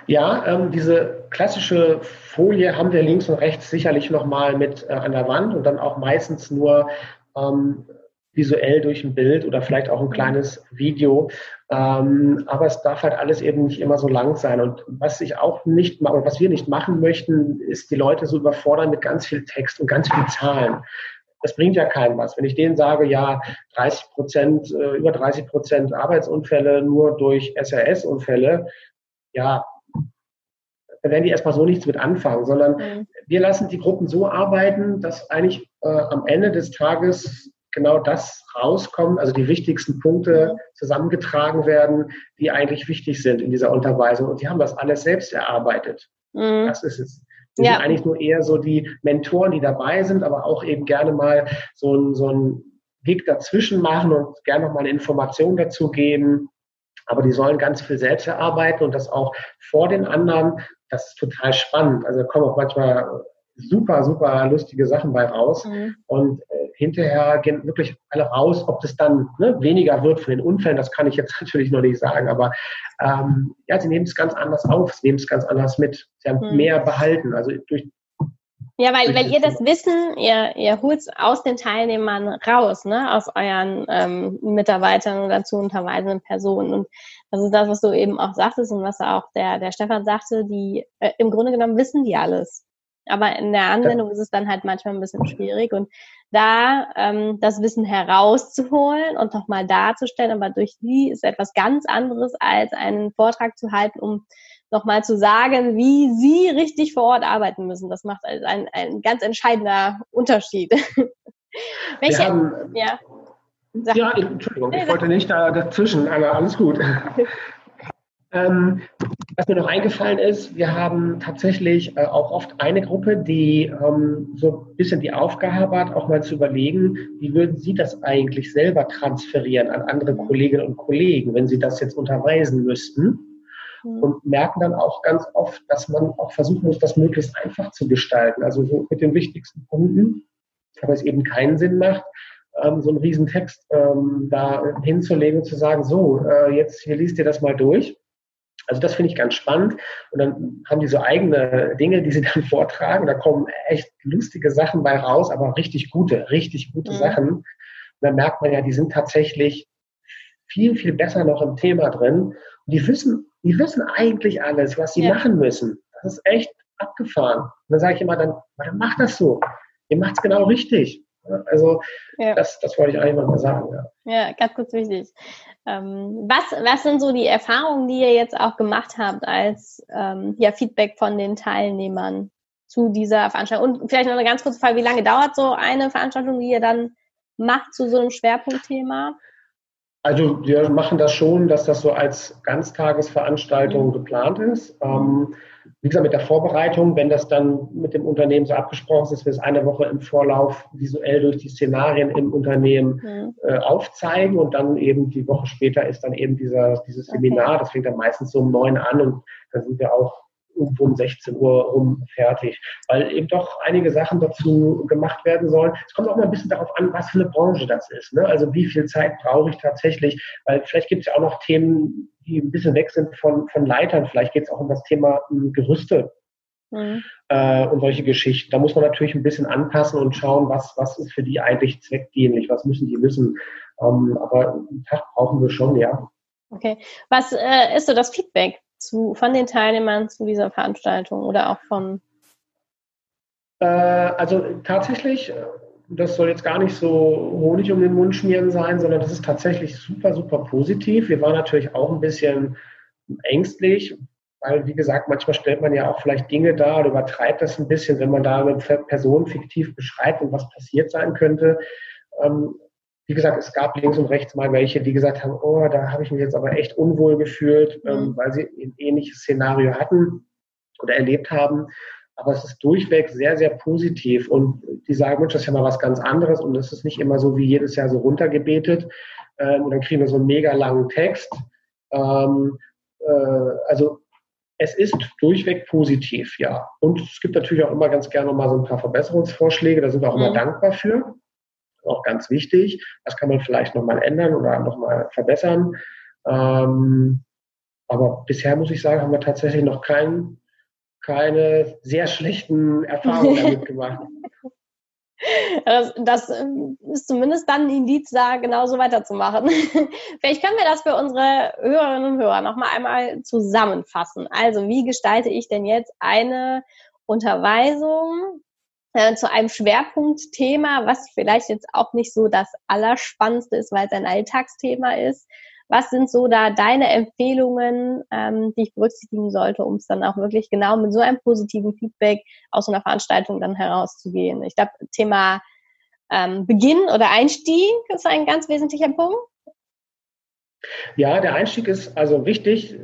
Ja, ähm, diese klassische Folie haben wir links und rechts sicherlich nochmal mit äh, an der Wand und dann auch meistens nur ähm, visuell durch ein Bild oder vielleicht auch ein kleines Video. Ähm, aber es darf halt alles eben nicht immer so lang sein. Und was ich auch nicht oder was wir nicht machen möchten, ist die Leute so überfordern mit ganz viel Text und ganz viel Zahlen. Das bringt ja keinem was. Wenn ich denen sage, ja, 30 Prozent, äh, über 30 Prozent Arbeitsunfälle nur durch SRS-Unfälle, ja, da werden die erstmal so nichts mit anfangen, sondern mhm. wir lassen die Gruppen so arbeiten, dass eigentlich äh, am Ende des Tages genau das rauskommt, also die wichtigsten Punkte zusammengetragen werden, die eigentlich wichtig sind in dieser Unterweisung. Und die haben das alles selbst erarbeitet. Mhm. Das ist es. Die ja. sind eigentlich nur eher so die Mentoren, die dabei sind, aber auch eben gerne mal so ein, so ein Weg dazwischen machen und gerne noch mal eine Information dazu geben. Aber die sollen ganz viel selbst erarbeiten und das auch vor den anderen. Das ist total spannend. Also da kommen auch manchmal super, super lustige Sachen bei raus. Mhm. Und äh, hinterher gehen wirklich alle raus. Ob das dann ne, weniger wird von den Unfällen, das kann ich jetzt natürlich noch nicht sagen. Aber ähm, ja, sie nehmen es ganz anders auf, sie nehmen es ganz anders mit. Sie haben mhm. mehr behalten. Also durch ja, weil, weil ihr das Wissen, ihr, ihr holt es aus den Teilnehmern raus, ne, aus euren ähm, Mitarbeitern oder zu unterweisenden Personen. Und das ist das, was du eben auch sagtest und was auch der, der Stefan sagte, die äh, im Grunde genommen wissen die alles. Aber in der Anwendung ist es dann halt manchmal ein bisschen schwierig. Und da ähm, das Wissen herauszuholen und nochmal darzustellen, aber durch die ist etwas ganz anderes, als einen Vortrag zu halten, um nochmal zu sagen, wie sie richtig vor Ort arbeiten müssen. Das macht ein, ein ganz entscheidender Unterschied. Welche, haben, ja. ja, Entschuldigung, ich wollte nicht da dazwischen, aber alles gut. Ähm, was mir noch eingefallen ist, wir haben tatsächlich äh, auch oft eine Gruppe, die ähm, so ein bisschen die Aufgabe hat, auch mal zu überlegen, wie würden Sie das eigentlich selber transferieren an andere Kolleginnen und Kollegen, wenn Sie das jetzt unterweisen müssten? Und merken dann auch ganz oft, dass man auch versuchen muss, das möglichst einfach zu gestalten. Also so mit den wichtigsten Punkten, aber es eben keinen Sinn macht, ähm, so einen riesen Text ähm, da hinzulegen und zu sagen, so, äh, jetzt hier liest ihr das mal durch also das finde ich ganz spannend. Und dann haben die so eigene Dinge, die sie dann vortragen. Da kommen echt lustige Sachen bei raus, aber richtig gute, richtig gute mhm. Sachen. Und dann merkt man ja, die sind tatsächlich viel, viel besser noch im Thema drin. Und die wissen, die wissen eigentlich alles, was sie ja. machen müssen. Das ist echt abgefahren. Und dann sage ich immer, dann, dann macht das so. Ihr macht es genau richtig. Also ja. das, das wollte ich eigentlich mal sagen. Ja, ja ganz kurz wichtig. Ähm, was, was sind so die Erfahrungen, die ihr jetzt auch gemacht habt als ähm, ja, Feedback von den Teilnehmern zu dieser Veranstaltung? Und vielleicht noch eine ganz kurze Frage, wie lange dauert so eine Veranstaltung, die ihr dann macht zu so einem Schwerpunktthema? Also wir machen das schon, dass das so als Ganztagesveranstaltung mhm. geplant ist. Ähm, wie gesagt, mit der Vorbereitung, wenn das dann mit dem Unternehmen so abgesprochen ist, dass wir es eine Woche im Vorlauf visuell durch die Szenarien im Unternehmen mhm. äh, aufzeigen und dann eben die Woche später ist dann eben dieser, dieses Seminar. Das fängt dann meistens so um neun an und da sind wir auch irgendwo um 16 Uhr rum fertig, weil eben doch einige Sachen dazu gemacht werden sollen. Es kommt auch mal ein bisschen darauf an, was für eine Branche das ist. Ne? Also wie viel Zeit brauche ich tatsächlich, weil vielleicht gibt es ja auch noch Themen, die ein bisschen weg sind von, von Leitern. Vielleicht geht es auch um das Thema um, hm, Gerüste mhm. äh, und solche Geschichten. Da muss man natürlich ein bisschen anpassen und schauen, was, was ist für die eigentlich zweckdienlich, was müssen die wissen. Ähm, aber einen Tag brauchen wir schon, ja. Okay. Was äh, ist so das Feedback zu, von den Teilnehmern zu dieser Veranstaltung oder auch von? Äh, also tatsächlich, das soll jetzt gar nicht so Honig um den Mund schmieren sein, sondern das ist tatsächlich super, super positiv. Wir waren natürlich auch ein bisschen ängstlich, weil, wie gesagt, manchmal stellt man ja auch vielleicht Dinge dar oder übertreibt das ein bisschen, wenn man da eine Person fiktiv beschreibt und was passiert sein könnte. Ähm, wie gesagt, es gab links und rechts mal welche, die gesagt haben, oh, da habe ich mich jetzt aber echt unwohl gefühlt, ähm, mhm. ähm, weil sie ein ähnliches Szenario hatten oder erlebt haben. Aber es ist durchweg sehr, sehr positiv. Und die sagen, Mensch, das ist ja mal was ganz anderes. Und es ist nicht immer so wie jedes Jahr so runtergebetet. Ähm, und dann kriegen wir so einen mega langen Text. Ähm, äh, also es ist durchweg positiv, ja. Und es gibt natürlich auch immer ganz gerne mal so ein paar Verbesserungsvorschläge. Da sind wir auch mhm. immer dankbar für auch ganz wichtig. Das kann man vielleicht nochmal ändern oder nochmal verbessern. Ähm, aber bisher muss ich sagen, haben wir tatsächlich noch kein, keine sehr schlechten Erfahrungen damit gemacht. Das, das, ähm, ist zumindest dann ein Indiz, da genauso weiterzumachen. Vielleicht können wir das für unsere Hörerinnen und Hörer nochmal einmal zusammenfassen. Also, wie gestalte ich denn jetzt eine Unterweisung äh, zu einem Schwerpunktthema, was vielleicht jetzt auch nicht so das Allerspannendste ist, weil es ein Alltagsthema ist. Was sind so da deine Empfehlungen, ähm, die ich berücksichtigen sollte, um es dann auch wirklich genau mit so einem positiven Feedback aus so einer Veranstaltung dann herauszugehen? Ich glaube, Thema ähm, Beginn oder Einstieg ist ein ganz wesentlicher Punkt. Ja, der Einstieg ist also wichtig.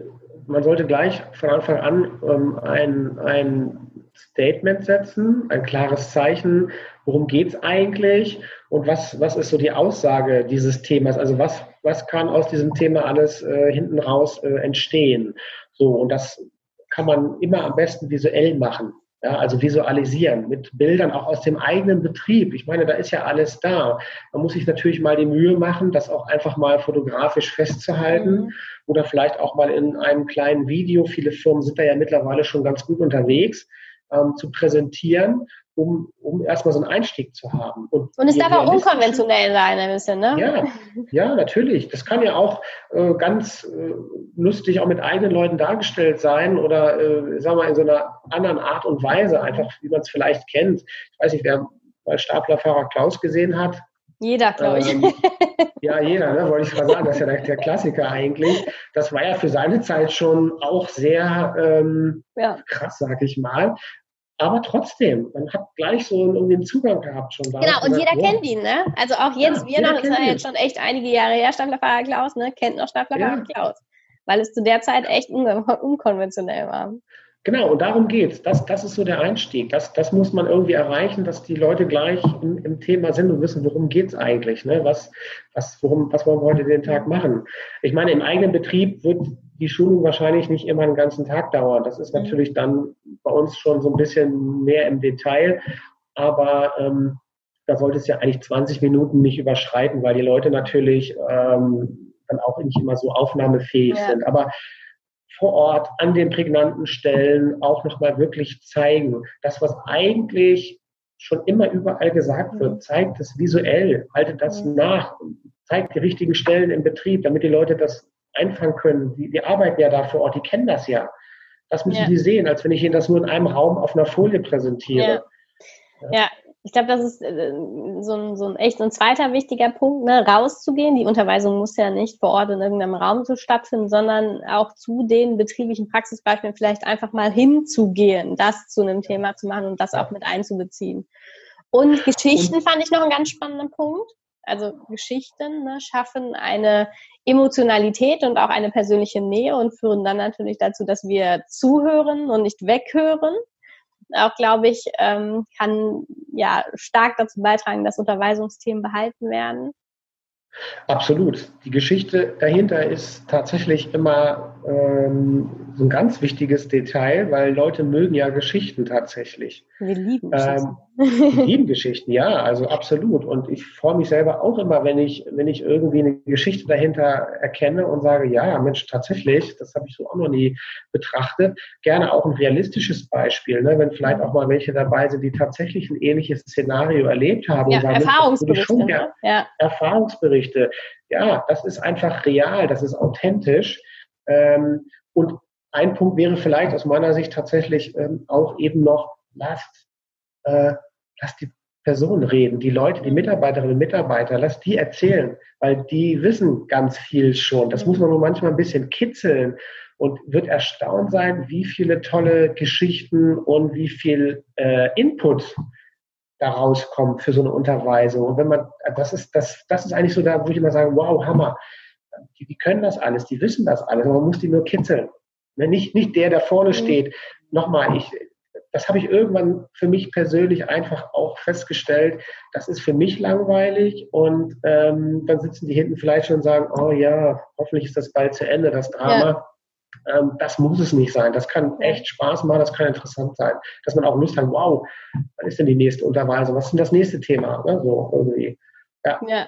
Man sollte gleich von Anfang an ähm, ein, ein Statement setzen, ein klares Zeichen, worum geht es eigentlich und was, was ist so die Aussage dieses Themas? Also was, was kann aus diesem Thema alles äh, hinten raus äh, entstehen? So, und das kann man immer am besten visuell machen. Ja, also visualisieren mit Bildern auch aus dem eigenen Betrieb. Ich meine, da ist ja alles da. Man muss sich natürlich mal die Mühe machen, das auch einfach mal fotografisch festzuhalten mhm. oder vielleicht auch mal in einem kleinen Video. Viele Firmen sind da ja mittlerweile schon ganz gut unterwegs ähm, zu präsentieren, um, um erstmal so einen Einstieg zu haben. Und, und es darf auch unkonventionell sein, ein bisschen, ne? Ja, ja, natürlich. Das kann ja auch äh, ganz äh, lustig auch mit eigenen Leuten dargestellt sein oder, äh, sagen wir mal, in so einer anderen Art und Weise, einfach wie man es vielleicht kennt. Ich weiß nicht, wer mal Staplerfahrer Klaus gesehen hat, Jeder, glaube ich. Ähm, ja, jeder, ne, wollte ich gerade sagen. Das ist ja der, der, Klassiker eigentlich. Das war ja für seine Zeit schon auch sehr ähm, ja. krass, sag ich mal. Aber trotzdem, man hat gleich so irgendwie einen Zugang gehabt schon da. Genau, und jeder oh. kennt ihn, ne? Also auch jetzt, ja, wir noch, das ist ja jetzt schon echt einige Jahre her, Staplerfahrer Klaus, ne? Kennt noch Staplerfahrer ja. Klaus. Weil es zu der Zeit echt un unkonventionell war. Genau, und darum geht's. Das, das ist so der Einstieg. Das, das muss man irgendwie erreichen, dass die Leute gleich im, im Thema sind und wissen, worum geht's eigentlich. Ne? Was, was, worum, was wollen wir heute den Tag machen? Ich meine, im eigenen Betrieb wird die Schulung wahrscheinlich nicht immer einen ganzen Tag dauern. Das ist mhm. natürlich dann bei uns schon so ein bisschen mehr im Detail. Aber ähm, da sollte es ja eigentlich 20 Minuten nicht überschreiten, weil die Leute natürlich ähm, dann auch nicht immer so aufnahmefähig ja. sind. Aber vor Ort an den prägnanten Stellen auch nochmal wirklich zeigen. Das, was eigentlich schon immer überall gesagt wird, zeigt es visuell, haltet das nach, zeigt die richtigen Stellen im Betrieb, damit die Leute das einfangen können. Die, die arbeiten ja da vor Ort, die kennen das ja. Das müssen ja. die sehen, als wenn ich ihnen das nur in einem Raum auf einer Folie präsentiere. Ja, ja ich glaube, das ist äh, so ein, so ein echt ein zweiter wichtiger Punkt, ne, rauszugehen. Die Unterweisung muss ja nicht vor Ort in irgendeinem Raum so stattfinden, sondern auch zu den betrieblichen Praxisbeispielen vielleicht einfach mal hinzugehen, das zu einem Thema zu machen und das auch mit einzubeziehen. Und Geschichten und, fand ich noch einen ganz spannenden Punkt. Also Geschichten ne, schaffen eine Emotionalität und auch eine persönliche Nähe und führen dann natürlich dazu, dass wir zuhören und nicht weghören auch, glaube ich, ähm, kann ja stark dazu beitragen, dass Unterweisungsthemen behalten werden. Absolut. Die Geschichte dahinter ist tatsächlich immer ähm, so ein ganz wichtiges Detail, weil Leute mögen ja Geschichten tatsächlich. Wir lieben Geschichten. Ähm, wir lieben Geschichten, ja, also absolut. Und ich freue mich selber auch immer, wenn ich, wenn ich irgendwie eine Geschichte dahinter erkenne und sage, ja, Mensch, tatsächlich, das habe ich so auch noch nie betrachtet. Gerne auch ein realistisches Beispiel, ne? wenn vielleicht auch mal welche dabei sind, die tatsächlich ein ähnliches Szenario erlebt haben. Ja, Erfahrungsberichte. Ne? Ja. Erfahrungsberichte. Ja, das ist einfach real, das ist authentisch. Ähm, und ein Punkt wäre vielleicht aus meiner Sicht tatsächlich ähm, auch eben noch, lasst, äh, lasst die Personen reden, die Leute, die Mitarbeiterinnen und Mitarbeiter, lasst die erzählen, weil die wissen ganz viel schon. Das muss man nur manchmal ein bisschen kitzeln und wird erstaunt sein, wie viele tolle Geschichten und wie viel äh, Input daraus kommt für so eine Unterweisung. Und wenn man, das ist, das, das ist eigentlich so da, wo ich immer sage, wow, Hammer. Die, die können das alles, die wissen das alles, aber man muss die nur kitzeln. Ne, nicht, nicht der, der vorne mhm. steht. Nochmal, ich, das habe ich irgendwann für mich persönlich einfach auch festgestellt, das ist für mich langweilig und ähm, dann sitzen die hinten vielleicht schon und sagen, oh ja, hoffentlich ist das bald zu Ende, das Drama. Ja. Ähm, das muss es nicht sein. Das kann echt Spaß machen, das kann interessant sein. Dass man auch Lust hat, wow, was ist denn die nächste Unterweisung? Was ist denn das nächste Thema? Ne? So irgendwie. Ja. ja.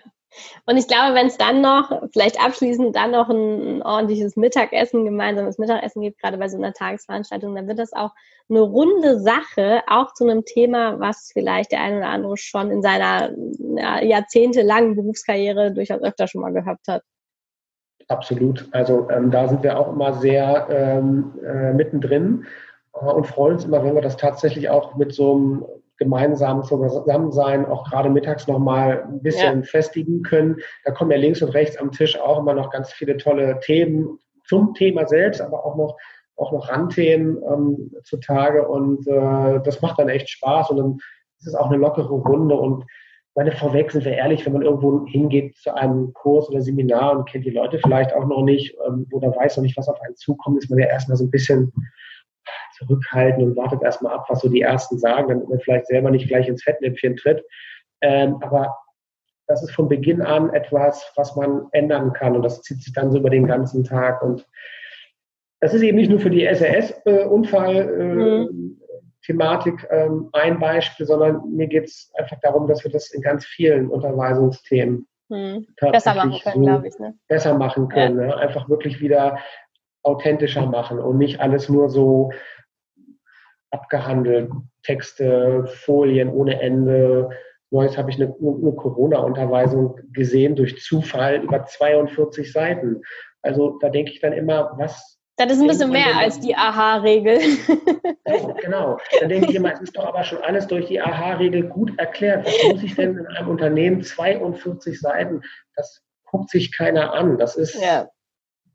Und ich glaube, wenn es dann noch, vielleicht abschließend dann noch ein, ein, ordentliches Mittagessen, gemeinsames Mittagessen gibt, gerade bei so einer Tagesveranstaltung, dann wird das auch eine runde Sache, auch zu einem Thema, was vielleicht der eine oder andere schon in seiner ja, jahrzehntelangen Berufskarriere durchaus öfter schon mal gehabt hat. Absolut. Also ähm, da sind wir auch immer sehr ähm, äh, mittendrin äh, und freuen uns immer, wenn wir das tatsächlich auch mit so einem gemeinsamen Zusammensein auch gerade mittags nochmal ein bisschen ja. festigen können. Da kommen ja links und rechts am Tisch auch immer noch ganz viele tolle Themen zum Thema selbst, aber auch noch auch noch Randthemen ähm, zutage und äh, das macht dann echt Spaß und dann ist es auch eine lockere Runde und meine vorweg sind wir ehrlich, wenn man irgendwo hingeht zu einem Kurs oder Seminar und kennt die Leute vielleicht auch noch nicht ähm, oder weiß noch nicht, was auf einen zukommt, ist man ja erstmal so ein bisschen zurückhalten und wartet erstmal ab, was so die Ersten sagen, damit man vielleicht selber nicht gleich ins Fettnäpfchen tritt. Ähm, aber das ist von Beginn an etwas, was man ändern kann und das zieht sich dann so über den ganzen Tag und das ist eben nicht nur für die SAS-Unfall-Thematik äh, mhm. ähm, ein Beispiel, sondern mir geht es einfach darum, dass wir das in ganz vielen Unterweisungsthemen mhm. besser machen können, so glaube ich. Ne? Besser machen können. Ja. Ne? Einfach wirklich wieder authentischer machen und nicht alles nur so abgehandelt, Texte, Folien ohne Ende. Neues habe ich eine, eine Corona-Unterweisung gesehen durch Zufall über 42 Seiten. Also da denke ich dann immer, was Das ist ein bisschen mehr als die AHA-Regel. Oh, genau. Dann denke ich immer, es ist doch aber schon alles durch die AHA-Regel gut erklärt. Was muss ich denn in einem Unternehmen 42 Seiten? Das guckt sich keiner an. Das ist ja.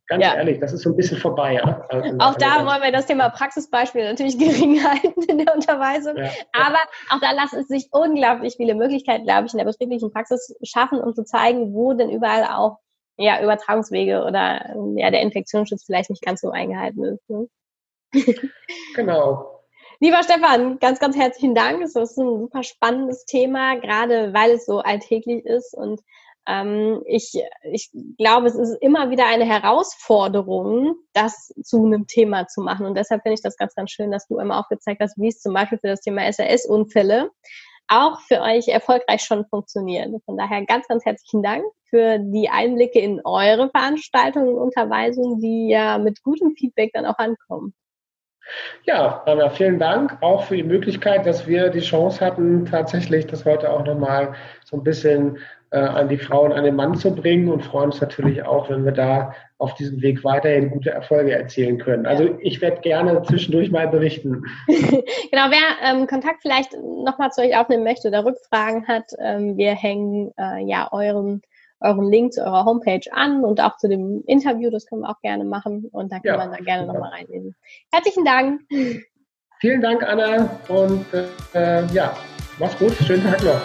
Ganz ja. ehrlich, das ist so ein bisschen vorbei. Ja? Also, auch da wollen wir das Thema Praxisbeispiel natürlich gering halten in der Unterweisung. Ja. Aber auch da lassen es sich unglaublich viele Möglichkeiten, glaube ich, in der betrieblichen Praxis schaffen, um zu zeigen, wo denn überall auch ja, Übertragungswege oder ja, der Infektionsschutz vielleicht nicht ganz so eingehalten ist. Ne? Genau. Lieber Stefan, ganz, ganz herzlichen Dank. Es ist ein super spannendes Thema, gerade weil es so alltäglich ist. Und ich, ich glaube, es ist immer wieder eine Herausforderung, das zu einem Thema zu machen. Und deshalb finde ich das ganz, ganz schön, dass du immer aufgezeigt hast, wie es zum Beispiel für das Thema SAS-Unfälle auch für euch erfolgreich schon funktioniert. Von daher ganz, ganz herzlichen Dank für die Einblicke in eure Veranstaltungen und Unterweisungen, die ja mit gutem Feedback dann auch ankommen. Ja, Anna, vielen Dank auch für die Möglichkeit, dass wir die Chance hatten, tatsächlich das heute auch nochmal so ein bisschen äh, an die Frauen, an den Mann zu bringen und freuen uns natürlich auch, wenn wir da auf diesem Weg weiterhin gute Erfolge erzielen können. Also ich werde gerne zwischendurch mal berichten. genau, wer ähm, Kontakt vielleicht nochmal zu euch aufnehmen möchte oder Rückfragen hat, ähm, wir hängen äh, ja euren euren Link zu eurer Homepage an und auch zu dem Interview, das können wir auch gerne machen und da kann ja, man da gerne nochmal reinlesen. Herzlichen Dank. Vielen Dank, Anna, und äh, ja, mach's gut, schönen Tag noch.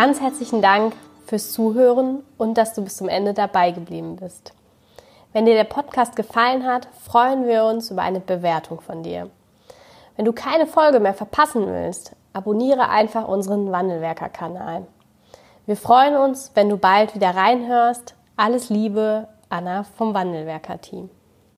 Ganz herzlichen Dank fürs Zuhören und dass du bis zum Ende dabei geblieben bist. Wenn dir der Podcast gefallen hat, freuen wir uns über eine Bewertung von dir. Wenn du keine Folge mehr verpassen willst, abonniere einfach unseren Wandelwerker-Kanal. Wir freuen uns, wenn du bald wieder reinhörst. Alles Liebe, Anna vom Wandelwerker-Team.